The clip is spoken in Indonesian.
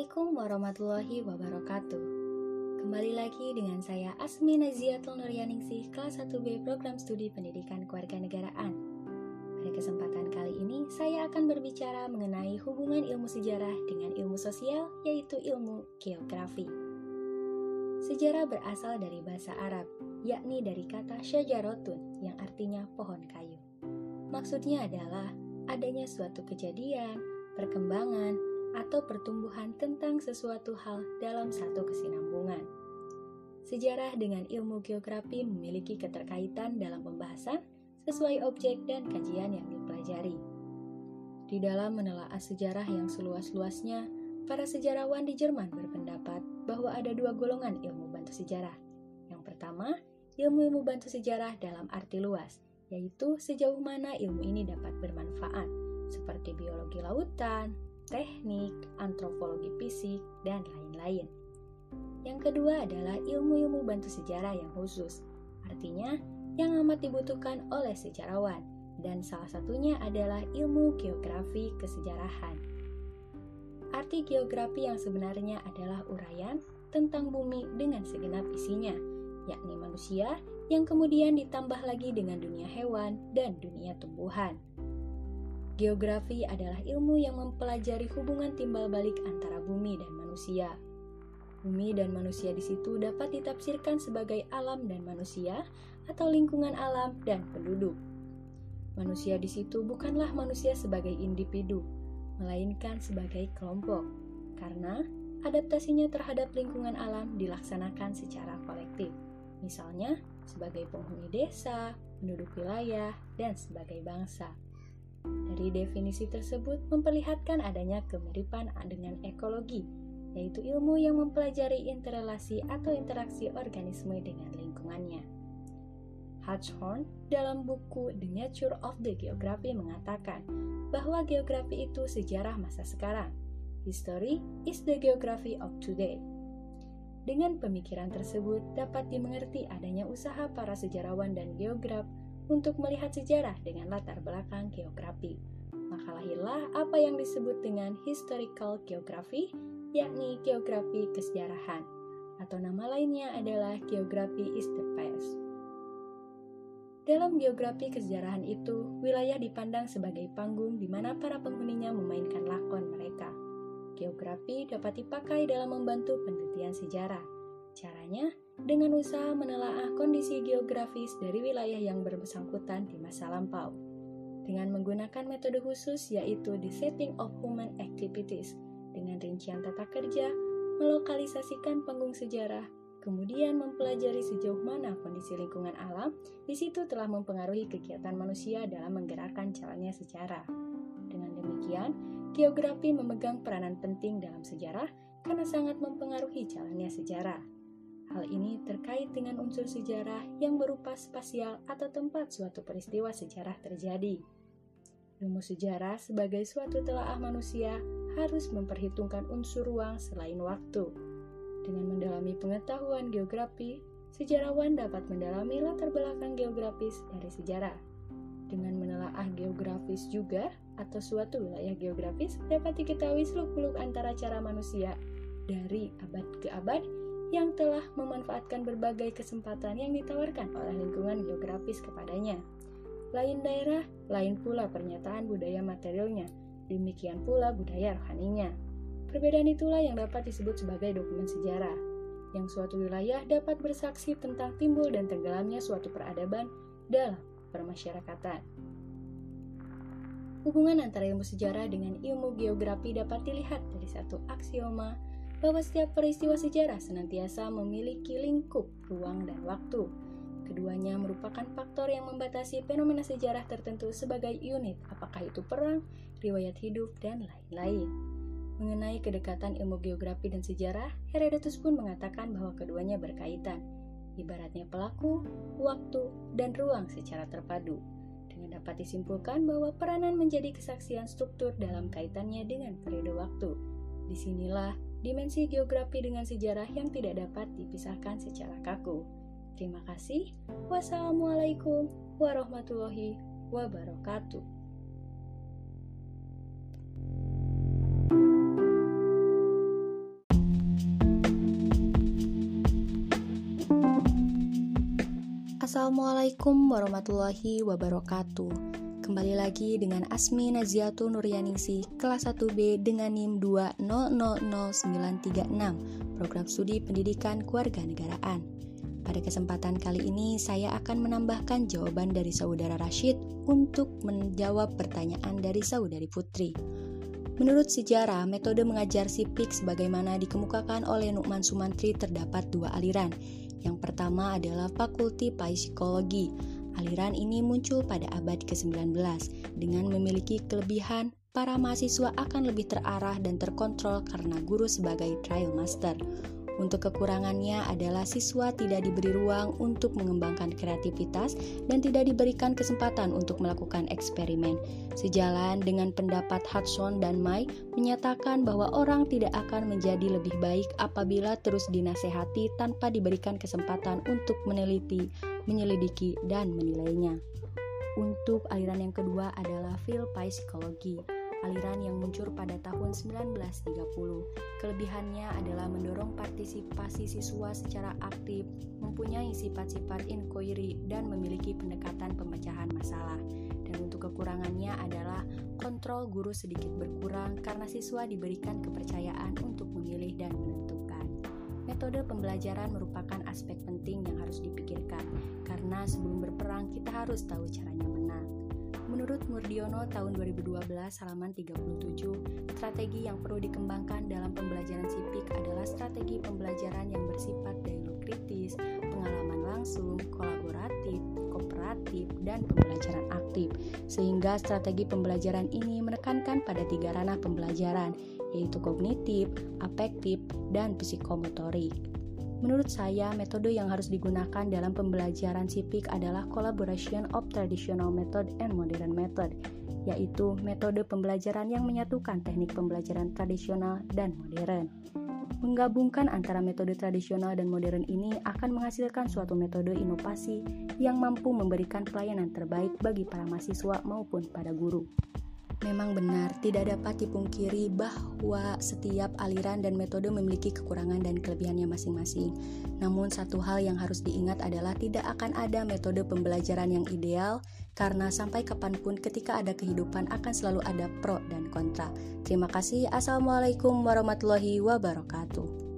Assalamualaikum warahmatullahi wabarakatuh. Kembali lagi dengan saya Asmi Naziatul Nuryaningsih, kelas 1B Program Studi Pendidikan Kewarganegaraan. Pada kesempatan kali ini, saya akan berbicara mengenai hubungan ilmu sejarah dengan ilmu sosial, yaitu ilmu geografi. Sejarah berasal dari bahasa Arab, yakni dari kata syajarotun, yang artinya pohon kayu. Maksudnya adalah adanya suatu kejadian, perkembangan, atau pertumbuhan tentang sesuatu hal dalam satu kesinambungan. Sejarah dengan ilmu geografi memiliki keterkaitan dalam pembahasan sesuai objek dan kajian yang dipelajari. Di dalam menelaah sejarah yang seluas-luasnya, para sejarawan di Jerman berpendapat bahwa ada dua golongan ilmu bantu sejarah. Yang pertama, ilmu-ilmu bantu sejarah dalam arti luas, yaitu sejauh mana ilmu ini dapat bermanfaat, seperti biologi lautan, teknik, antropologi fisik, dan lain-lain. Yang kedua adalah ilmu-ilmu bantu sejarah yang khusus, artinya yang amat dibutuhkan oleh sejarawan, dan salah satunya adalah ilmu geografi kesejarahan. Arti geografi yang sebenarnya adalah uraian tentang bumi dengan segenap isinya, yakni manusia yang kemudian ditambah lagi dengan dunia hewan dan dunia tumbuhan. Geografi adalah ilmu yang mempelajari hubungan timbal balik antara bumi dan manusia. Bumi dan manusia di situ dapat ditafsirkan sebagai alam dan manusia, atau lingkungan alam dan penduduk. Manusia di situ bukanlah manusia sebagai individu, melainkan sebagai kelompok, karena adaptasinya terhadap lingkungan alam dilaksanakan secara kolektif, misalnya sebagai penghuni desa, penduduk wilayah, dan sebagai bangsa. Dari definisi tersebut memperlihatkan adanya kemiripan dengan ekologi, yaitu ilmu yang mempelajari interrelasi atau interaksi organisme dengan lingkungannya. Hodgson dalam buku The Nature of the Geography mengatakan bahwa geografi itu sejarah masa sekarang. History is the geography of today. Dengan pemikiran tersebut dapat dimengerti adanya usaha para sejarawan dan geograf untuk melihat sejarah dengan latar belakang geografi. Maka lahirlah apa yang disebut dengan historical geography, yakni geografi kesejarahan, atau nama lainnya adalah geografi is the past. Dalam geografi kesejarahan itu, wilayah dipandang sebagai panggung di mana para penghuninya memainkan lakon mereka. Geografi dapat dipakai dalam membantu penelitian sejarah. Caranya, dengan usaha menelaah kondisi geografis dari wilayah yang bersangkutan di masa lampau. Dengan menggunakan metode khusus yaitu the setting of human activities, dengan rincian tata kerja, melokalisasikan panggung sejarah, kemudian mempelajari sejauh mana kondisi lingkungan alam, di situ telah mempengaruhi kegiatan manusia dalam menggerakkan jalannya sejarah. Dengan demikian, geografi memegang peranan penting dalam sejarah karena sangat mempengaruhi jalannya sejarah. Hal ini terkait dengan unsur sejarah yang berupa spasial atau tempat suatu peristiwa sejarah terjadi. Ilmu sejarah sebagai suatu telaah manusia harus memperhitungkan unsur ruang selain waktu. Dengan mendalami pengetahuan geografi, sejarawan dapat mendalami latar belakang geografis dari sejarah. Dengan menelaah geografis juga, atau suatu wilayah geografis, dapat diketahui seluk-beluk antara cara manusia dari abad ke abad yang telah memanfaatkan berbagai kesempatan yang ditawarkan oleh lingkungan geografis kepadanya. Lain daerah, lain pula pernyataan budaya materialnya, demikian pula budaya rohaninya. Perbedaan itulah yang dapat disebut sebagai dokumen sejarah, yang suatu wilayah dapat bersaksi tentang timbul dan tenggelamnya suatu peradaban dalam permasyarakatan. Hubungan antara ilmu sejarah dengan ilmu geografi dapat dilihat dari satu aksioma bahwa setiap peristiwa sejarah senantiasa memiliki lingkup ruang dan waktu. Keduanya merupakan faktor yang membatasi fenomena sejarah tertentu sebagai unit, apakah itu perang, riwayat hidup, dan lain-lain. Mengenai kedekatan ilmu geografi dan sejarah, Herodotus pun mengatakan bahwa keduanya berkaitan, ibaratnya pelaku, waktu, dan ruang secara terpadu. Dengan dapat disimpulkan bahwa peranan menjadi kesaksian struktur dalam kaitannya dengan periode waktu. Di sinilah dimensi geografi dengan sejarah yang tidak dapat dipisahkan secara kaku. Terima kasih. Wassalamualaikum warahmatullahi wabarakatuh. Assalamualaikum warahmatullahi wabarakatuh. Kembali lagi dengan Asmi Naziatul Nuryaningsih kelas 1B dengan NIM 2000936 Program Studi Pendidikan Keluarga Negaraan. Pada kesempatan kali ini saya akan menambahkan jawaban dari saudara Rashid untuk menjawab pertanyaan dari saudari Putri. Menurut sejarah, metode mengajar sipik sebagaimana dikemukakan oleh Nukman Sumantri terdapat dua aliran, yang pertama adalah Fakulti Psikologi. Aliran ini muncul pada abad ke-19 dengan memiliki kelebihan para mahasiswa akan lebih terarah dan terkontrol karena guru sebagai trial master. Untuk kekurangannya adalah siswa tidak diberi ruang untuk mengembangkan kreativitas dan tidak diberikan kesempatan untuk melakukan eksperimen. Sejalan dengan pendapat Hudson dan Mai menyatakan bahwa orang tidak akan menjadi lebih baik apabila terus dinasehati tanpa diberikan kesempatan untuk meneliti, menyelidiki, dan menilainya. Untuk aliran yang kedua adalah Phil Psikologi aliran yang muncul pada tahun 1930. Kelebihannya adalah mendorong partisipasi siswa secara aktif, mempunyai sifat-sifat inquiry, dan memiliki pendekatan pemecahan masalah. Dan untuk kekurangannya adalah kontrol guru sedikit berkurang karena siswa diberikan kepercayaan untuk memilih dan menentukan. Metode pembelajaran merupakan aspek penting yang harus dipikirkan, karena sebelum berperang kita harus tahu caranya menang. Menurut Murdiono tahun 2012 halaman 37, strategi yang perlu dikembangkan dalam pembelajaran sipik adalah strategi pembelajaran yang bersifat dialog kritis, pengalaman langsung, kolaboratif, kooperatif, dan pembelajaran aktif. Sehingga strategi pembelajaran ini menekankan pada tiga ranah pembelajaran, yaitu kognitif, afektif, dan psikomotorik. Menurut saya, metode yang harus digunakan dalam pembelajaran sipik adalah collaboration of traditional method and modern method, yaitu metode pembelajaran yang menyatukan teknik pembelajaran tradisional dan modern. Menggabungkan antara metode tradisional dan modern ini akan menghasilkan suatu metode inovasi yang mampu memberikan pelayanan terbaik bagi para mahasiswa maupun pada guru. Memang benar, tidak dapat dipungkiri bahwa setiap aliran dan metode memiliki kekurangan dan kelebihannya masing-masing. Namun, satu hal yang harus diingat adalah tidak akan ada metode pembelajaran yang ideal, karena sampai kapan pun, ketika ada kehidupan, akan selalu ada pro dan kontra. Terima kasih. Assalamualaikum warahmatullahi wabarakatuh.